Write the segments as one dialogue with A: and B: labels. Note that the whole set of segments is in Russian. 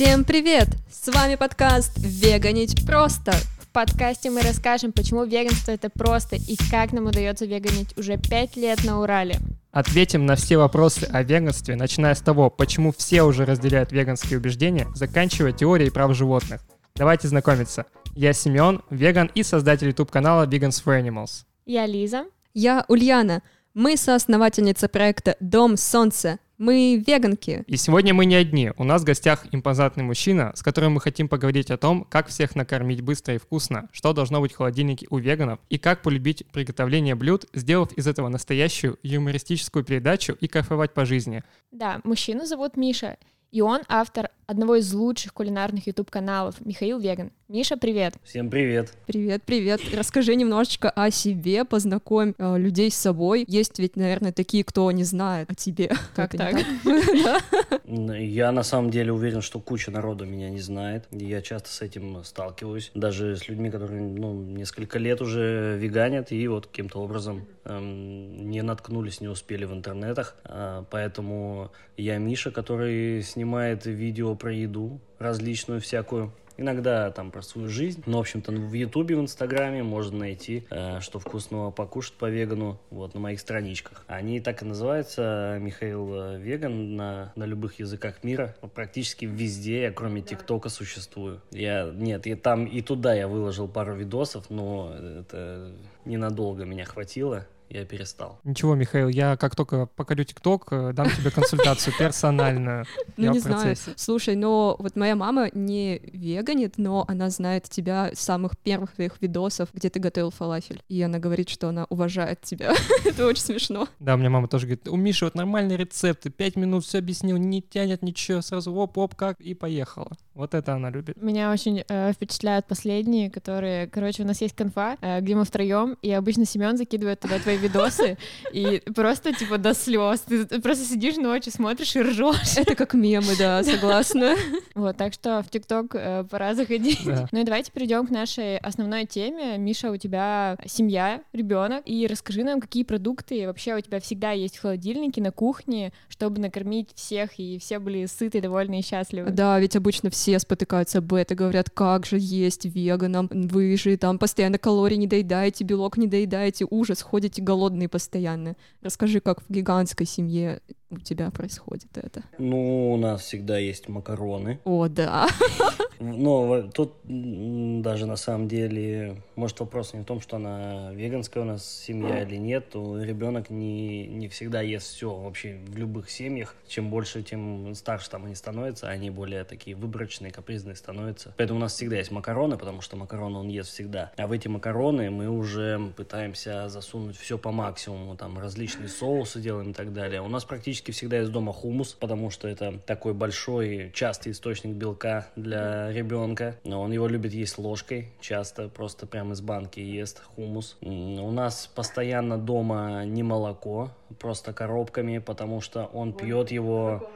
A: Всем привет! С вами подкаст «Веганить просто».
B: В подкасте мы расскажем, почему веганство это просто и как нам удается веганить уже пять лет на Урале.
C: Ответим на все вопросы о веганстве, начиная с того, почему все уже разделяют веганские убеждения, заканчивая теорией прав животных. Давайте знакомиться. Я Семен, веган и создатель YouTube-канала Vegans for Animals.
B: Я Лиза.
A: Я Ульяна. Мы соосновательница проекта «Дом солнца». Мы веганки.
C: И сегодня мы не одни. У нас в гостях импозантный мужчина, с которым мы хотим поговорить о том, как всех накормить быстро и вкусно, что должно быть в холодильнике у веганов, и как полюбить приготовление блюд, сделав из этого настоящую юмористическую передачу и кайфовать по жизни.
B: Да, мужчину зовут Миша, и он автор одного из лучших кулинарных YouTube-каналов Михаил Веган. Миша, привет!
D: Всем привет!
A: Привет, привет! Расскажи немножечко о себе, познакомь э, людей с собой. Есть ведь, наверное, такие, кто не знает о тебе.
B: Как так?
D: Я на самом деле уверен, что куча народу меня не знает. Я часто с этим сталкиваюсь. Даже с людьми, которые ну, несколько лет уже веганят и вот каким-то образом эм, не наткнулись, не успели в интернетах. Э, поэтому я Миша, который снимает видео про еду различную всякую. Иногда там про свою жизнь. Но, в общем-то, в Ютубе, в Инстаграме можно найти, э, что вкусного покушать по вегану, вот, на моих страничках. Они так и называются, Михаил э, Веган, на, на любых языках мира. Практически везде, я кроме ТикТока существую. Я, нет, и там, и туда я выложил пару видосов, но это ненадолго меня хватило я перестал.
C: Ничего, Михаил, я как только покорю ТикТок, э, дам тебе консультацию персональную.
A: Ну, не знаю. Слушай, но вот моя мама не веганит, но она знает тебя с самых первых твоих видосов, где ты готовил фалафель. И она говорит, что она уважает тебя. Это очень смешно.
C: Да, у меня мама тоже говорит, у Миши вот нормальные рецепты, пять минут все объяснил, не тянет ничего, сразу оп-оп, как, и поехала. Вот это она любит.
B: Меня очень э, впечатляют последние, которые, короче, у нас есть конфа, э, где мы втроем, и обычно Семен закидывает туда твои видосы, и просто типа до слез. Ты просто сидишь ночью, смотришь и ржешь.
A: Это как мемы, да, согласна.
B: Вот, так что в ТикТок э, пора заходить. Ну и давайте перейдем к нашей основной теме. Миша, у тебя семья, ребенок, и расскажи нам, какие продукты вообще у тебя всегда есть в холодильнике, на кухне, чтобы накормить всех, и все были сыты, довольны и счастливы.
A: Да, ведь обычно все спотыкаются об это, говорят, как же есть веганам, вы же там постоянно калорий не доедаете, белок не доедаете, ужас, ходите голодные постоянно. Расскажи, как в гигантской семье у тебя происходит это?
D: Ну, у нас всегда есть макароны.
A: О, да.
D: Но тут даже на самом деле, может вопрос не в том, что она веганская у нас семья или нет, ребенок не, не всегда ест все. Вообще в любых семьях, чем больше, тем старше там они становятся, они более такие выборочные, капризные становятся. Поэтому у нас всегда есть макароны, потому что макароны он ест всегда. А в эти макароны мы уже пытаемся засунуть все по максимуму, там различные соусы делаем и так далее. У нас практически практически всегда из дома хумус, потому что это такой большой, частый источник белка для ребенка. Он его любит есть ложкой, часто просто прямо из банки ест хумус. У нас постоянно дома не молоко, просто коробками, потому что он пьет его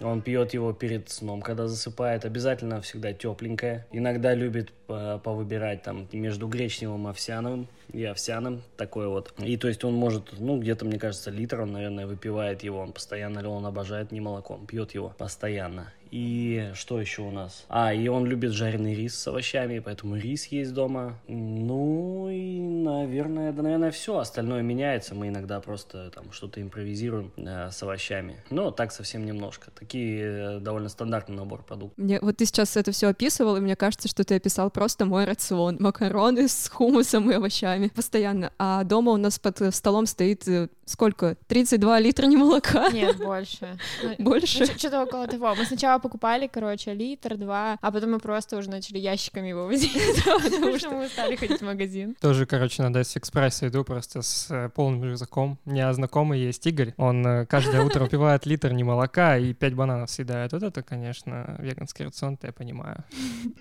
D: он пьет его перед сном, когда засыпает. Обязательно всегда тепленькое. Иногда любит повыбирать там между гречневым и овсяным и овсяным, такой вот. И то есть он может, ну, где-то, мне кажется, литр он, наверное, выпивает его. Он постоянно, он обожает не молоком, пьет его постоянно. И что еще у нас? А, и он любит жареный рис с овощами, поэтому рис есть дома. Ну и, наверное, да, наверное, все. Остальное меняется. Мы иногда просто там что-то импровизируем э, с овощами. Но так совсем немножко. Такие э, довольно стандартный набор продуктов.
A: Мне, вот ты сейчас это все описывал, и мне кажется, что ты описал просто мой рацион. Макароны с хумусом и овощами постоянно. А дома у нас под столом стоит э, сколько? 32 литра не молока?
B: Нет, больше.
A: Больше?
B: Ну, что-то около того. Мы сначала покупали, короче, литр, два, а потом мы просто уже начали ящиками его возить, потому что мы устали ходить в магазин.
C: Тоже, короче, надо с экспресса иду просто с э, полным рюкзаком. У меня знакомый есть Игорь, он э, каждое утро выпивает литр не молока и пять бананов съедает. Вот это, конечно, веганский рацион, я понимаю.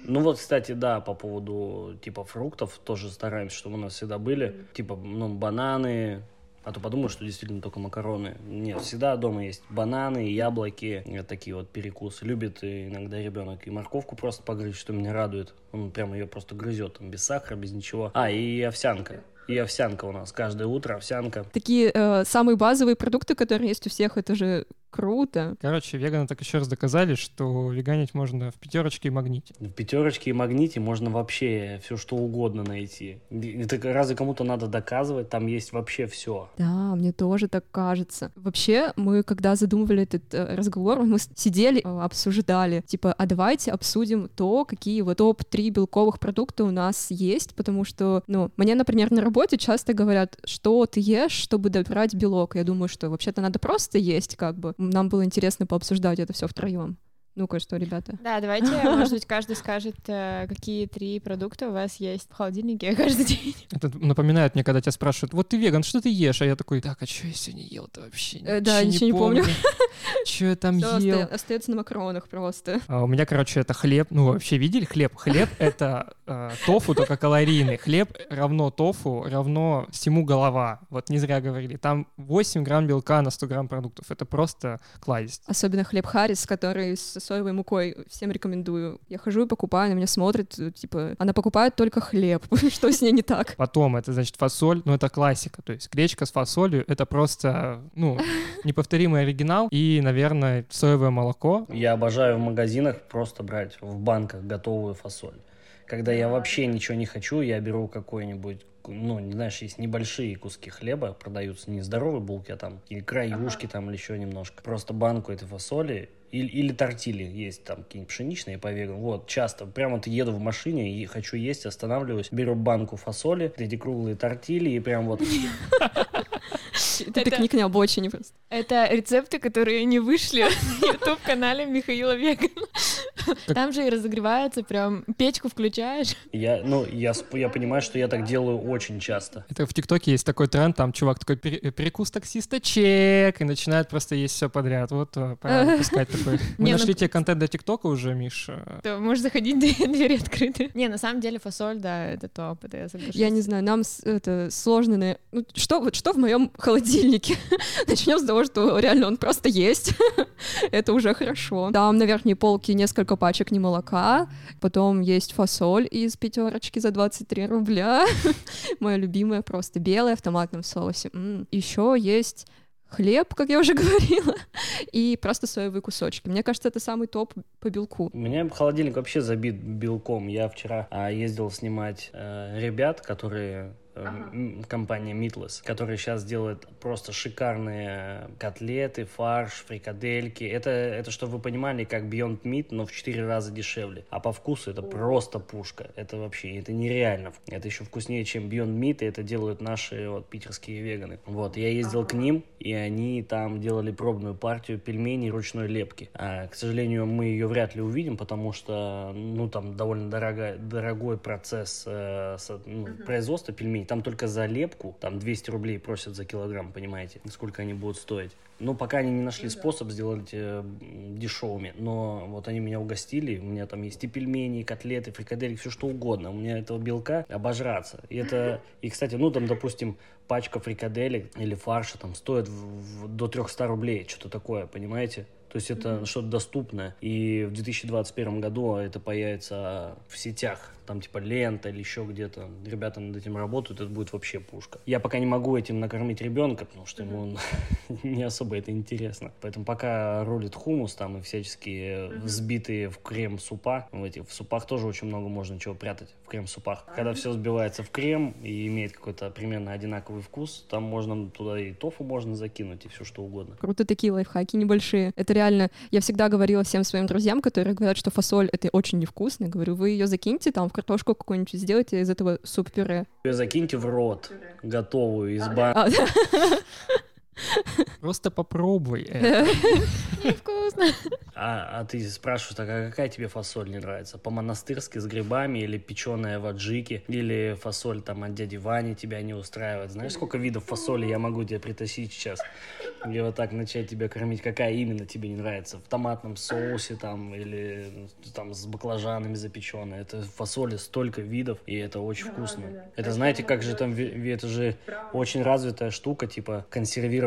D: Ну вот, кстати, да, по поводу типа фруктов тоже стараемся, чтобы у нас всегда были. Типа, ну, бананы, а то подумают, что действительно только макароны. Нет, всегда дома есть бананы, яблоки, такие вот перекусы. Любит иногда ребенок и морковку просто погрызть, что меня радует. Он прямо ее просто грызет, там, без сахара, без ничего. А, и овсянка. И овсянка у нас каждое утро овсянка.
A: Такие э, самые базовые продукты, которые есть у всех, это же круто.
C: Короче, веганы так еще раз доказали, что веганить можно в пятерочке и магните.
D: В пятерочке и магните можно вообще все что угодно найти. Это разве кому-то надо доказывать? Там есть вообще все.
A: Да, мне тоже так кажется. Вообще, мы когда задумывали этот э, разговор, мы сидели, э, обсуждали, типа, а давайте обсудим то, какие вот топ-3 белковых продукта у нас есть, потому что, ну, мне, например, на работе часто говорят, что ты ешь, чтобы добрать белок. Я думаю, что вообще-то надо просто есть, как бы. Нам было интересно пообсуждать это все втроем. Ну-ка, что, ребята?
B: Да, давайте, может быть, каждый скажет, э, какие три продукта у вас есть в холодильнике каждый день.
C: Это напоминает мне, когда тебя спрашивают, вот ты веган, что ты ешь? А я такой, так, а что я сегодня ел-то вообще?
A: Э, да, ничего не помню.
C: Что я там ел?
A: Остается на макаронах просто.
C: А у меня, короче, это хлеб. Ну, вообще, видели хлеб? Хлеб — это э, тофу, только калорийный. Хлеб равно тофу, равно всему голова. Вот не зря говорили. Там 8 грамм белка на 100 грамм продуктов. Это просто кладезь.
A: Особенно хлеб Харрис, который с соевой мукой. Всем рекомендую. Я хожу и покупаю, на меня смотрит, типа, она покупает только хлеб. Что с ней не так?
C: Потом это, значит, фасоль, ну, это классика. То есть гречка с фасолью — это просто, ну, неповторимый оригинал. И, наверное, соевое молоко.
D: Я обожаю в магазинах просто брать в банках готовую фасоль. Когда я вообще ничего не хочу, я беру какой-нибудь ну, не знаешь, есть небольшие куски хлеба, продаются не здоровые булки, а там или краюшки ага. там, или еще немножко. Просто банку этой фасоли или, или тортили есть там какие-нибудь пшеничные по вегану. Вот, часто. Прямо вот еду в машине и хочу есть, останавливаюсь, беру банку фасоли, эти круглые тортили и прям вот...
A: Ты пикник не обочине просто.
B: Это рецепты, которые не вышли на YouTube-канале Михаила Вегана. Там же и разогревается, прям печку включаешь.
D: Я, ну, я, я понимаю, что я так делаю очень часто.
C: Это в ТикТоке есть такой тренд, там чувак такой перекус таксиста чек, и начинает просто есть все подряд. Вот, э, пора пускать такой. Мы Не, ну нашли тебе контент для ТикТока уже, Миша.
B: Да, можешь заходить, двери открыты. Не, на самом деле фасоль, да, это топ, это я соглашусь.
A: Я не знаю, нам это сложно. На... Ну, что, вот что в моем холодильнике? Начнем с того, что реально он просто есть. это уже хорошо. Там на верхней полке несколько пачек не молока, потом есть фасоль из пятерочки за 23 рубля. Моя любимая, просто белая в томатном соусе. Еще есть хлеб, как я уже говорила, и просто соевые кусочки. Мне кажется, это самый топ по белку.
D: У меня холодильник вообще забит белком. Я вчера а, ездил снимать э, ребят, которые ага. компания Meatless, которая сейчас делает просто шикарные котлеты, фарш, фрикадельки. Это, это чтобы вы понимали, как Beyond Meat, но в 4 раза дешевле. А по вкусу это просто пушка. Это вообще, это нереально. Это еще вкуснее, чем Beyond Meat, и это делают наши вот питерские веганы. Вот, я ездил ага. к ним, и они там делали пробную партию пельменей ручной лепки. А, к сожалению, мы ее вряд ли увидим, потому что, ну, там довольно дорогой, дорогой процесс э, со, ну, угу. производства пельменей там только за лепку, там 200 рублей просят за килограмм, понимаете, сколько они будут стоить. Но пока они не нашли ну способ сделать э, дешевыми. Но вот они меня угостили. У меня там есть и пельмени, и котлеты, фрикадельки, все что угодно. У меня этого белка обожраться. И это, и, кстати, ну там, допустим, пачка фрикаделек или фарша там стоит в, в, до 300 рублей, что-то такое, понимаете? То есть это mm-hmm. что-то доступное. И в 2021 году это появится в сетях там типа лента или еще где-то, ребята над этим работают, это будет вообще пушка. Я пока не могу этим накормить ребенка, потому что ему не особо это интересно. Поэтому пока рулит хумус там и всяческие взбитые в крем супа, в этих в супах тоже очень много можно чего прятать, в крем-супах. Когда все взбивается в крем и имеет какой-то примерно одинаковый вкус, там можно туда и тофу можно закинуть, и все что угодно.
A: Круто такие лайфхаки небольшие. Это реально, я всегда говорила всем своим друзьям, которые говорят, что фасоль это очень невкусно, говорю, вы ее закиньте там в картошку какую-нибудь, сделайте из этого суп-пюре.
D: Закиньте в рот готовую из банки.
C: Просто попробуй.
B: Невкусно.
D: А, а ты спрашиваешь, так, а какая тебе фасоль не нравится? По-монастырски с грибами или печеная в аджике? Или фасоль там от дяди Вани тебя не устраивает? Знаешь, сколько видов фасоли я могу тебе притащить сейчас? Или вот так начать тебя кормить? Какая именно тебе не нравится? В томатном соусе там или ну, там с баклажанами запеченная? Это фасоли столько видов, и это очень вкусно. Это знаете, как же там, это же очень развитая штука, типа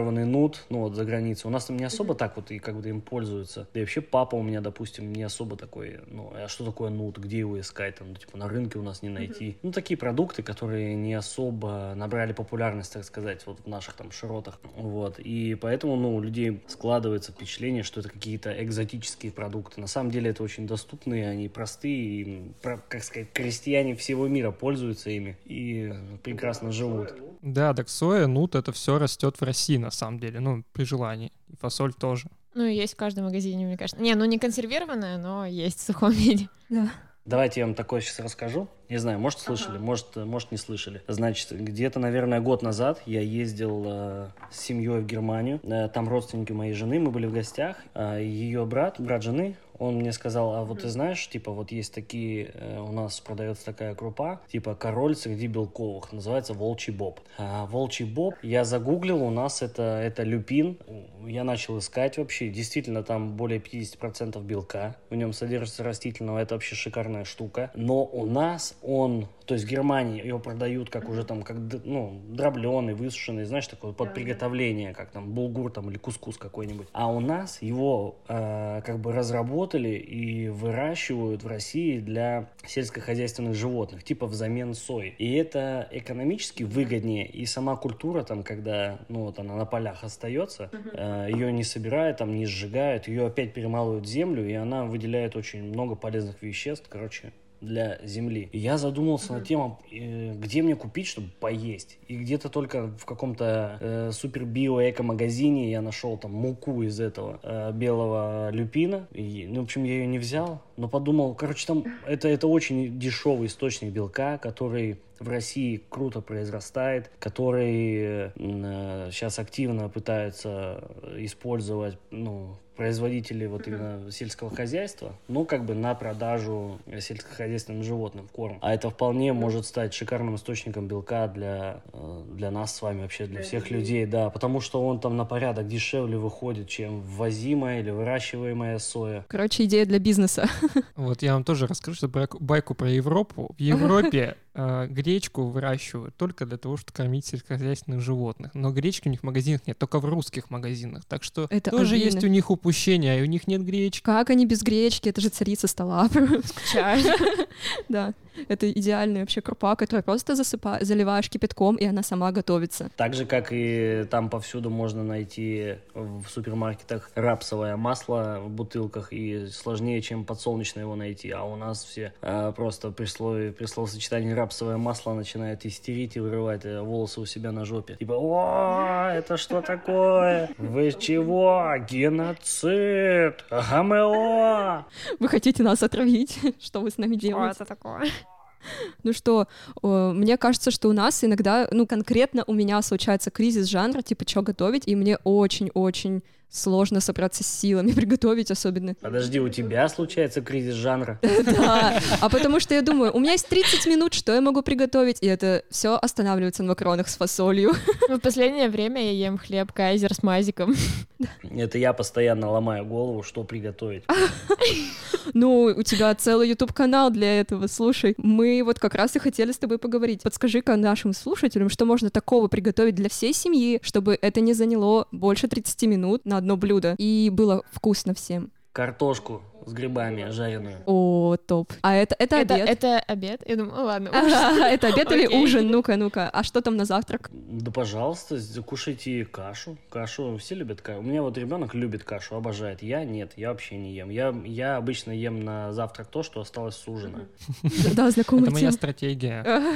D: консервированный нут, ну вот за границей. У нас там не особо так вот и как бы им пользуются пользуются. Да и вообще папа у меня, допустим, не особо такой, ну, а что такое нут, где его искать, там, ну, типа, на рынке у нас не найти. Mm-hmm. Ну, такие продукты, которые не особо набрали популярность, так сказать, вот в наших там широтах. Вот, и поэтому, ну, у людей складывается впечатление, что это какие-то экзотические продукты. На самом деле это очень доступные, они простые, и, как сказать, крестьяне всего мира пользуются ими и прекрасно живут.
C: Да, так соя, нут, это все растет в России на самом деле, ну, при желании. И фасоль тоже.
B: Ну, есть в каждом магазине, мне кажется. Не, ну не консервированная, но есть в сухом виде.
A: Да.
D: Давайте я вам такое сейчас расскажу. Не знаю, может, слышали, ага. может, может, не слышали. Значит, где-то, наверное, год назад я ездил э, с семьей в Германию. Э, там родственники моей жены, мы были в гостях. Э, ее брат, брат жены, он мне сказал, а вот ты знаешь, типа, вот есть такие, э, у нас продается такая крупа, типа, король среди белковых, называется волчий боб. А, волчий боб, я загуглил, у нас это, это люпин, я начал искать вообще, действительно, там более 50% белка, в нем содержится растительного, это вообще шикарная штука, но у нас он то есть в Германии его продают как уже там, как, ну, дробленый, высушенный, знаешь, такой под приготовление, как там булгур там или кускус какой-нибудь. А у нас его э, как бы разработали и выращивают в России для сельскохозяйственных животных, типа взамен сои. И это экономически выгоднее. И сама культура там, когда, ну, вот она на полях остается, э, ее не собирают, там, не сжигают, ее опять перемалывают в землю, и она выделяет очень много полезных веществ. Короче, для земли. И я задумался над тем, э, где мне купить, чтобы поесть. И где-то только в каком-то э, супер био эко магазине я нашел там муку из этого э, белого люпина. И, ну, в общем, я ее не взял, но подумал, короче, там это, это очень дешевый источник белка, который в России круто произрастает, который э, сейчас активно пытаются использовать, ну, производители вот именно сельского хозяйства, ну, как бы на продажу сельскохозяйственным животным в корм. А это вполне может стать шикарным источником белка для, э, для нас с вами, вообще для всех людей, да, потому что он там на порядок дешевле выходит, чем ввозимая или выращиваемая соя.
A: Короче, идея для бизнеса.
C: Вот я вам тоже расскажу байку про Европу. В Европе э, гречку выращивают только для того, чтобы кормить сельскохозяйственных животных. Но гречки у них в магазинах нет, только в русских магазинах. Так что Это тоже обидно. есть у них упущение, а у них нет гречки.
A: Как они без гречки? Это же царица стола. Скучаю. Да. Это идеальная вообще крупа, которую просто засыпаешь, заливаешь кипятком, и она сама готовится.
D: Так же, как и там повсюду можно найти в супермаркетах рапсовое масло в бутылках, и сложнее, чем подсолнечное его найти. А у нас все а, просто при, слове, при словосочетании рапсовое масло начинают истерить и вырывать э, волосы у себя на жопе. Типа, о, это что такое? Вы чего? Геноцид! ГМО!
A: Вы хотите нас отравить? Что вы с нами делаете?
B: Что это такое?
A: Ну что, мне кажется, что у нас иногда, ну конкретно у меня случается кризис жанра, типа, что готовить, и мне очень-очень сложно собраться с силами, приготовить особенно.
D: Подожди, у тебя случается кризис жанра?
A: Да, а потому что я думаю, у меня есть 30 минут, что я могу приготовить? И это все останавливается на макаронах с фасолью.
B: В последнее время я ем хлеб кайзер с мазиком.
D: Это я постоянно ломаю голову, что приготовить.
A: Ну, у тебя целый YouTube-канал для этого, слушай. Мы вот как раз и хотели с тобой поговорить. Подскажи-ка нашим слушателям, что можно такого приготовить для всей семьи, чтобы это не заняло больше 30 минут на одно блюдо и было вкусно всем.
D: Картошку с грибами жареную.
A: О, топ. А это, это, это обед?
B: Это обед? Я думаю, ладно.
A: Это обед или ужин? Ну-ка, ну-ка. А что там на завтрак?
D: Да, пожалуйста, кушайте кашу. Кашу все любят. У меня вот ребенок любит кашу, обожает. Я нет, я вообще не ем. Я, я обычно ем на завтрак то, что осталось с ужина.
A: Да, знакомая
C: Это моя стратегия.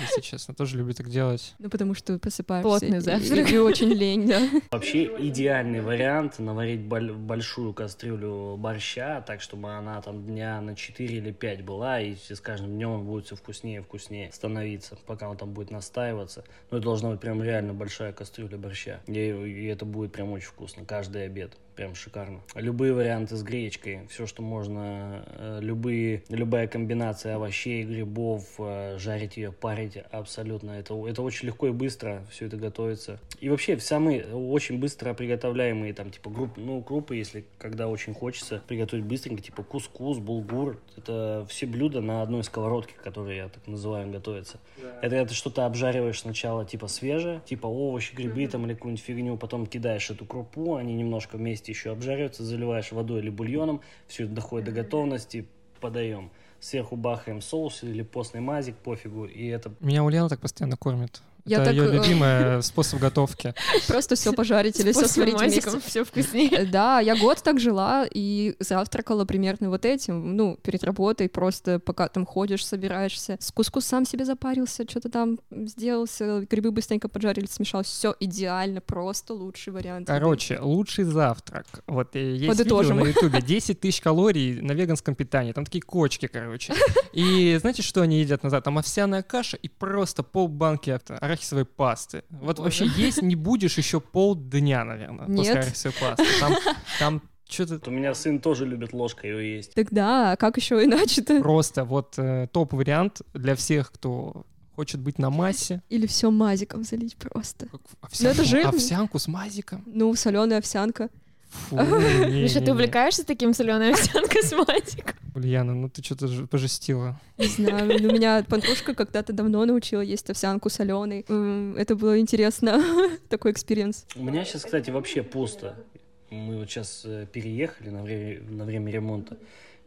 C: Если честно, тоже люблю так делать.
A: Ну, потому что просыпаешься. Плотный завтрак. И очень лень, да.
D: Вообще, идеальный вариант наварить большую кастрюлю борща, так, чтобы она там дня на 4 или 5 была, и с каждым днем будет все вкуснее и вкуснее становиться, пока он там будет настаиваться. Но это должна быть прям реально большая кастрюля борща. И, и это будет прям очень вкусно, каждый обед прям шикарно. Любые варианты с гречкой, все, что можно, э, любые, любая комбинация овощей, грибов, э, жарить ее, парить, абсолютно. Это, это очень легко и быстро все это готовится. И вообще, самые очень быстро приготовляемые, там, типа, групп, ну, крупы, если когда очень хочется приготовить быстренько, типа кускус, булгур, это все блюда на одной сковородке, которые я так называю, готовятся. Да. Это, это что-то обжариваешь сначала, типа, свежее, типа овощи, грибы, там, или какую-нибудь фигню, потом кидаешь эту крупу, они немножко вместе месте еще обжаривается, заливаешь водой или бульоном, все это доходит до готовности, подаем. Сверху бахаем соус или постный мазик, пофигу, и это...
C: Меня Ульяна так постоянно кормит.
A: Я
C: это
A: так,
C: ее
A: э,
C: любимый способ готовки.
A: Просто все пожарить или все сварить вместе.
B: все вкуснее.
A: Э, Да, я год так жила и завтракала примерно вот этим, ну, перед работой, просто пока там ходишь, собираешься. С кускус сам себе запарился, что-то там сделался, грибы быстренько поджарили, смешал. Все идеально, просто лучший вариант.
C: Короче, лучший завтрак. Вот э, есть
A: Подытожим.
C: видео на ютубе 10 тысяч калорий на веганском питании. Там такие кочки, короче. И знаете, что они едят назад? Там овсяная каша и просто полбанки арахисовой пасты. Вот
A: Боже.
C: вообще есть не будешь еще полдня, наверное, после
A: Нет.
C: арахисовой пасты. Там, там что-то
D: Вот У меня сын тоже любит ложкой ее есть.
A: Так да, а как еще иначе-то?
C: просто вот э, топ-вариант для всех, кто хочет быть на массе.
A: Или все мазиком залить просто.
C: Как
A: это
C: Овсянку,
A: жирно.
C: овсянку с мазиком.
A: Ну, соленая овсянка.
C: Фу, не,
B: Миша,
C: не,
B: ты
C: не.
B: увлекаешься таким соленой овсянкой с мазиком?
C: Ульяна, ну ты что-то пожестила.
A: Не знаю, ну, меня подружка когда-то давно научила есть овсянку соленой. Это было интересно, такой experience.
D: У меня сейчас, кстати, вообще пусто. Мы вот сейчас переехали на время, на время ремонта,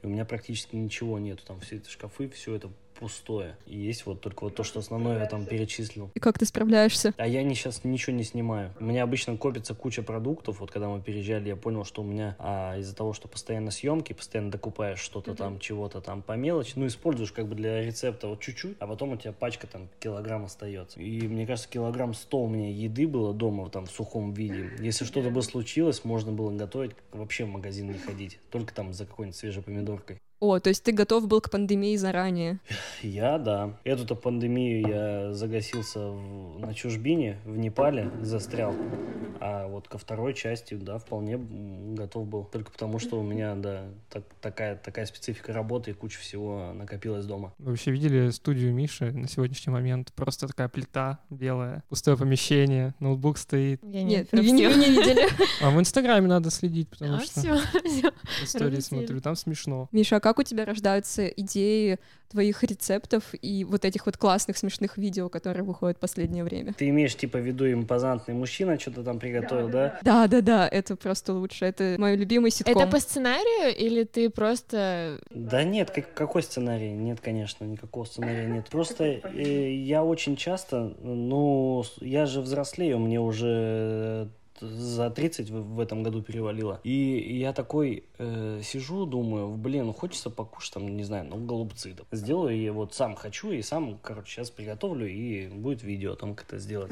D: и у меня практически ничего нету. Там все эти шкафы, все это пустое. И есть вот только вот то, что основное я там перечислил.
A: И как ты справляешься?
D: А я не, сейчас ничего не снимаю. У меня обычно копится куча продуктов. Вот когда мы переезжали, я понял, что у меня а, из-за того, что постоянно съемки, постоянно докупаешь что-то там, чего-то там по мелочи, ну, используешь как бы для рецепта вот чуть-чуть, а потом у тебя пачка там килограмм остается. И мне кажется, килограмм 100 у меня еды было дома там в сухом виде. Если что-то бы случилось, можно было готовить, вообще в магазин не ходить. Только там за какой-нибудь свежей помидоркой.
A: О, то есть ты готов был к пандемии заранее.
D: Я, да. Эту-то пандемию я загасился в- на чужбине, в Непале, застрял. А вот ко второй части, да, вполне готов был. Только потому, что у меня, да, так- такая, такая специфика работы и куча всего накопилась дома.
C: Вы вообще видели студию Миши на сегодняшний момент? Просто такая плита белая, пустое помещение, ноутбук стоит.
B: Я
A: Нет,
B: не,
A: не, видели.
C: А в Инстаграме надо следить, потому
B: А,
C: что
B: все, все.
C: истории смотрю, там смешно.
A: Миша, а как у тебя рождаются идеи твоих рецептов и вот этих вот классных смешных видео, которые выходят в последнее время?
D: Ты имеешь, типа, в виду импозантный мужчина что-то там приготовил, да?
A: Да, да, да, это просто лучше. Это мой любимый ситком.
B: Это по сценарию или ты просто...
D: Да нет, как- какой сценарий? Нет, конечно, никакого сценария нет. Просто э, я очень часто, ну, я же взрослею, мне уже за 30 в, в этом году перевалило. И я такой э, сижу, думаю, блин, хочется покушать там, не знаю, ну, голубцы. там. Сделаю я вот сам хочу и сам, короче, сейчас приготовлю и будет видео о том, как это сделать.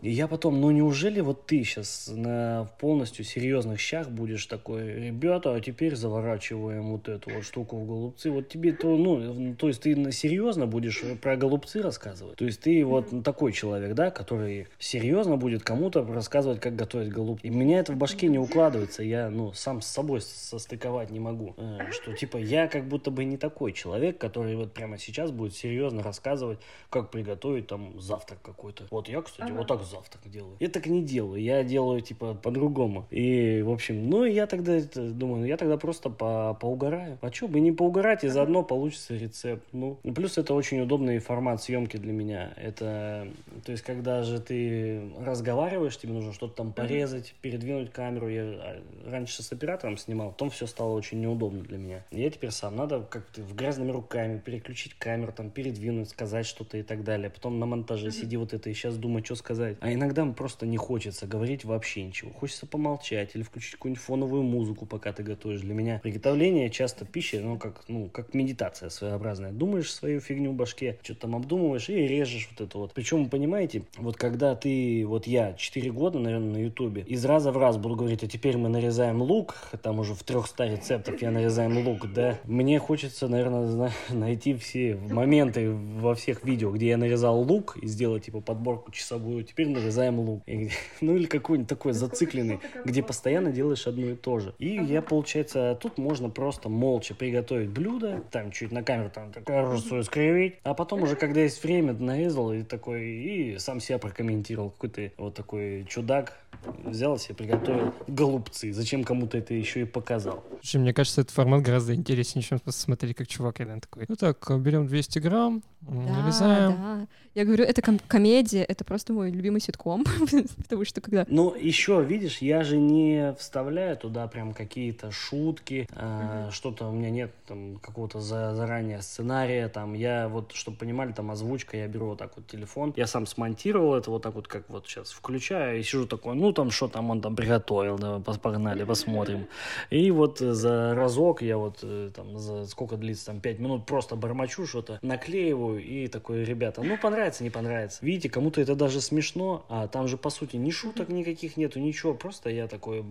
D: И я потом, ну неужели вот ты сейчас на полностью серьезных щах будешь такой, ребята, а теперь заворачиваем вот эту вот штуку в голубцы. Вот тебе то, ну, то есть ты серьезно будешь про голубцы рассказывать? То есть ты вот такой человек, да, который серьезно будет кому-то рассказывать, как готовить голубцы. И меня это в башке не укладывается, я, ну, сам с собой состыковать не могу. Э, Что, типа, я как будто бы не такой человек, который вот прямо сейчас будет серьезно рассказывать, как приготовить там завтрак какой-то. Вот я, кстати, вот так завтрак делаю. Я так не делаю, я делаю типа по-другому. И, в общем, ну я тогда думаю, ну я тогда просто по поугараю. А что бы не поугарать, и заодно получится рецепт. Ну, плюс это очень удобный формат съемки для меня. Это, то есть, когда же ты разговариваешь, тебе нужно что-то там порезать, передвинуть камеру. Я а, раньше с оператором снимал, потом все стало очень неудобно для меня. Я теперь сам надо как-то в грязными руками переключить камеру, там передвинуть, сказать что-то и так далее. Потом на монтаже сиди вот это и сейчас думай, что сказать. А иногда просто не хочется говорить вообще ничего. Хочется помолчать или включить какую-нибудь фоновую музыку, пока ты готовишь. Для меня приготовление часто пищи, ну, как, ну, как медитация своеобразная. Думаешь свою фигню в башке, что-то там обдумываешь и режешь вот это вот. Причем, понимаете, вот когда ты, вот я 4 года, наверное, на ютубе, из раза в раз буду говорить, а теперь мы нарезаем лук, там уже в 300 рецептах я нарезаем лук, да, мне хочется, наверное, найти все моменты во всех видео, где я нарезал лук и сделать, типа, подборку часовую, теперь нарезаем лук. И- ну, или какой-нибудь такой зацикленный, где постоянно делаешь одно и то же. И я, получается, тут можно просто молча приготовить блюдо, там чуть на камеру там такую свою скривить, а потом уже, когда есть время, нарезал и такой, и сам себя прокомментировал. Какой-то вот такой чудак, взял себе, приготовил голубцы. Зачем кому-то это еще и показал?
C: Слушай, мне кажется, этот формат гораздо интереснее, чем смотреть, как чувак один такой. Ну так, берем 200 грамм,
A: Да,
C: нарезаем.
A: да. Я говорю, это ком- комедия, это просто мой любимый ситком, потому что когда...
D: Но еще, видишь, я же не вставляю туда прям какие-то шутки, а, что-то у меня нет там какого-то за- заранее сценария, там я вот, чтобы понимали, там озвучка, я беру вот так вот телефон, я сам смонтировал это вот так вот, как вот сейчас включаю, и сижу такой, ну там что там он там приготовил, давай погнали, посмотрим. И вот э, за разок я вот э, там за сколько длится, там 5 минут просто бормочу что-то, наклеиваю и такой, ребята, ну понравится, не понравится. Видите, кому-то это даже смешно, а там же по сути ни шуток никаких нету, ничего, просто я такой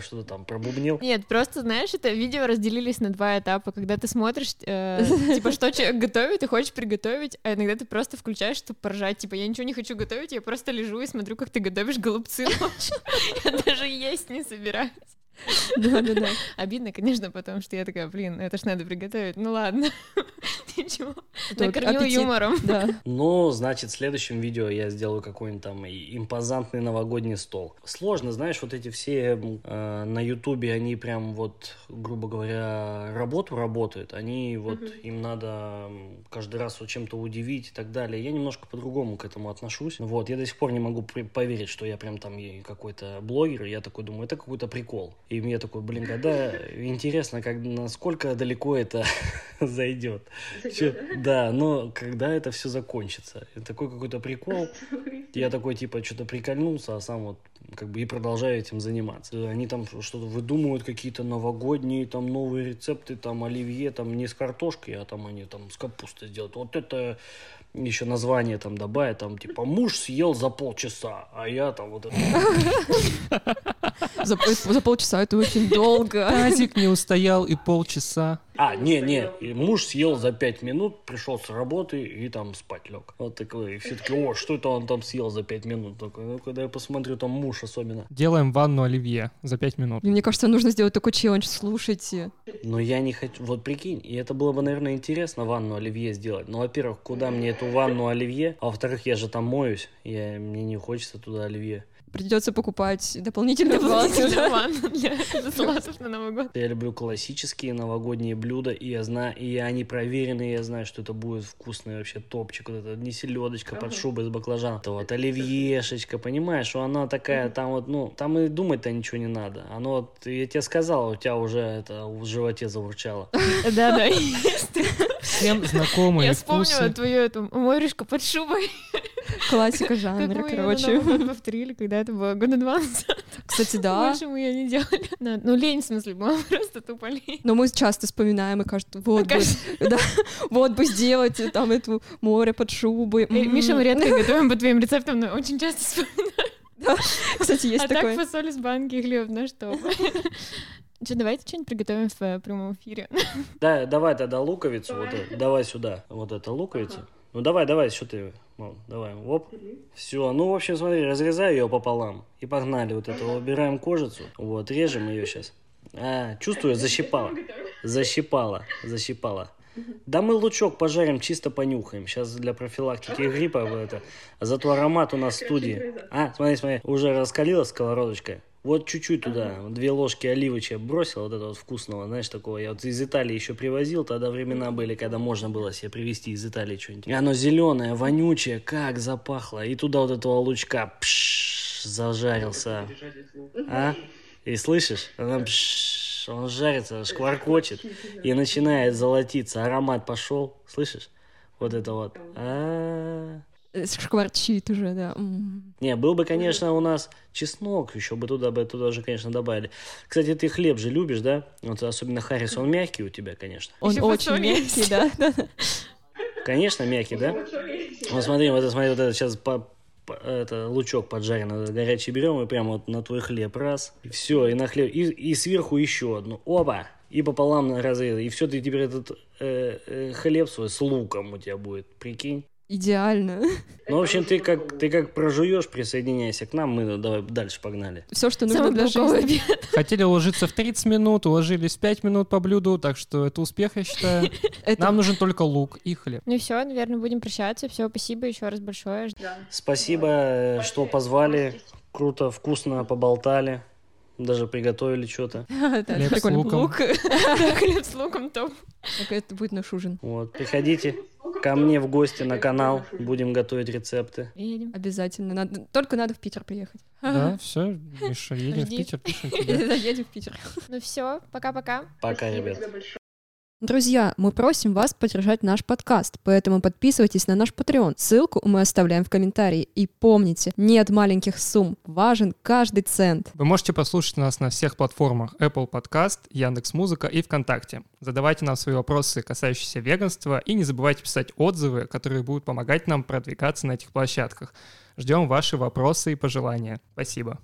D: что-то там пробубнил.
B: Нет, просто, знаешь, это видео разделились на два этапа, когда ты смотришь, э, типа, что человек готовит, и хочешь приготовить, а иногда ты просто включаешь, чтобы поржать, типа, я ничего не хочу готовить, я просто лежу и смотрю, как ты готовишь голубцы ночью. Я даже есть не собираюсь.
A: Да-да-да.
B: Обидно, конечно, потому что я такая, блин, это ж надо приготовить. Ну ладно, Накормила
A: аппетит.
B: юмором.
A: Да.
D: Ну, значит, в следующем видео я сделаю какой-нибудь там импозантный новогодний стол. Сложно, знаешь, вот эти все э, на Ютубе, они прям вот, грубо говоря, работу работают. Они вот, им надо каждый раз вот чем-то удивить и так далее. Я немножко по-другому к этому отношусь. Вот, я до сих пор не могу поверить, что я прям там какой-то блогер. Я такой думаю, это какой-то прикол. И мне такой, блин, когда интересно, как, насколько далеко это зайдет. Чё- Да, но когда это все закончится? И Такой какой-то прикол. Я такой, типа, что-то прикольнулся, а сам вот как бы и продолжаю этим заниматься. Они там что-то выдумывают, какие-то новогодние, там, новые рецепты, там, оливье, там, не с картошкой, а там они там с капустой сделают. Вот это еще название там добавят, там, типа, муж съел за полчаса, а я там вот это...
A: За, за полчаса это очень долго.
C: Тазик не устоял и полчаса.
D: А, не, не, и муж съел за пять минут, пришел с работы и там спать лег. Вот такой, и все таки о, что это он там съел за пять минут? Такой, ну, когда я посмотрю, там муж особенно.
C: Делаем ванну оливье за 5 минут.
A: Мне кажется, нужно сделать такой челлендж. Слушайте.
D: Но я не хочу, вот прикинь, и это было бы, наверное, интересно ванну оливье сделать. Ну, во-первых, куда мне эту ванну оливье? А во-вторых, я же там моюсь, я, мне не хочется туда оливье.
A: Придется покупать дополнительный план
B: для салатов на Новый год.
D: Я люблю классические новогодние блюда, и я знаю, и они проверенные, я знаю, что это будет вкусный вообще топчик. Вот это не селедочка под шубой с баклажаном, это вот оливьешечка, понимаешь, что она такая, там вот, ну, там и думать-то ничего не надо. Оно вот, я тебе сказал, у тебя уже это в животе заурчало.
B: Да-да,
C: Всем знакомые
B: я
C: вкусы.
B: вспомнила твою эту морюшку под шубой,
A: Классика жанра,
B: на
A: короче.
B: Повторили, когда это было года два назад.
A: Кстати, да.
B: Больше мы ее не делали. Да, Ну, лень, в смысле, была просто тупо лень.
A: Но мы часто вспоминаем и кажется, вот бы,
B: Кажется.
A: да, вот бы сделать э, там эту море под шубой.
B: Э. Миша, мы редко готовим по твоим рецептам, но очень часто вспоминаем.
A: Кстати, есть
B: А так
A: такое.
B: фасоль из банки и хлеб, ну что? Что, давайте что-нибудь приготовим в э, прямом эфире.
D: Да, давай тогда луковицу, вот эту, давай сюда, вот это луковицу. Ну давай, давай, что ты, ну, давай, оп. Все, ну в общем, смотри, разрезаю ее пополам и погнали вот это, убираем кожицу, вот, режем ее сейчас. А, чувствую, защипала, защипала, защипала. Да мы лучок пожарим, чисто понюхаем. Сейчас для профилактики гриппа это. Зато аромат у нас в студии. А, смотри, смотри, уже раскалилась сковородочка. Вот чуть-чуть туда, две ложки оливочья бросил, вот этого вот вкусного, знаешь, такого. Я вот из Италии еще привозил, тогда времена были, когда можно было себе привезти из Италии что-нибудь. И оно зеленое, вонючее, как запахло. И туда вот этого лучка пш, зажарился. А? И слышишь? Она пш, он жарится, шкваркочет и начинает золотиться. Аромат пошел, слышишь? Вот это вот. А-а-а.
A: Э, Шкварчит уже, да.
D: Не, был бы, конечно, у нас чеснок, еще бы туда бы туда же, конечно, добавили. Кстати, ты хлеб же любишь, да? Вот особенно Харрис, он мягкий у тебя, конечно.
A: Он
B: Ещё
A: очень мягкий,
B: есть.
A: да. да.
D: Конечно, мягкий, да? Вот смотри, вот это, смотри, вот это сейчас по, по- это лучок поджаренный, горячий берем и прямо вот на твой хлеб раз. И все, и на хлеб, и, и сверху еще одну. Оба! И пополам на разрез. И все, ты теперь этот э, э, хлеб свой с луком у тебя будет, прикинь.
A: Идеально.
D: Ну, в общем, ты как, ты как прожуешь, присоединяйся к нам, мы давай дальше погнали.
A: Все, что нужно
B: Самый
A: для жизни.
B: обед.
C: Хотели уложиться в 30 минут, уложились в 5 минут по блюду, так что это успех, я считаю.
A: Это
C: Нам нужен только лук и хлеб.
B: Ну все, наверное, будем прощаться. Все, спасибо еще раз большое.
D: Спасибо, что позвали. Круто, вкусно поболтали. Даже приготовили что-то.
C: Хлеб с луком.
B: Хлеб с луком топ.
A: Так это будет наш ужин.
D: Вот, приходите ко мне в гости на канал. Будем готовить рецепты.
B: Едем.
A: Обязательно. Надо... Только надо в Питер приехать.
C: Да, все, Миша, едем в
B: Жди.
C: Питер, пишем тебе.
A: Едем в Питер.
B: Ну все, пока-пока.
D: Пока, ребят.
A: Друзья, мы просим вас поддержать наш подкаст, поэтому подписывайтесь на наш Patreon. Ссылку мы оставляем в комментарии. И помните, нет маленьких сумм, важен каждый цент.
C: Вы можете послушать нас на всех платформах Apple Podcast, Яндекс.Музыка и ВКонтакте. Задавайте нам свои вопросы, касающиеся веганства, и не забывайте писать отзывы, которые будут помогать нам продвигаться на этих площадках. Ждем ваши вопросы и пожелания. Спасибо.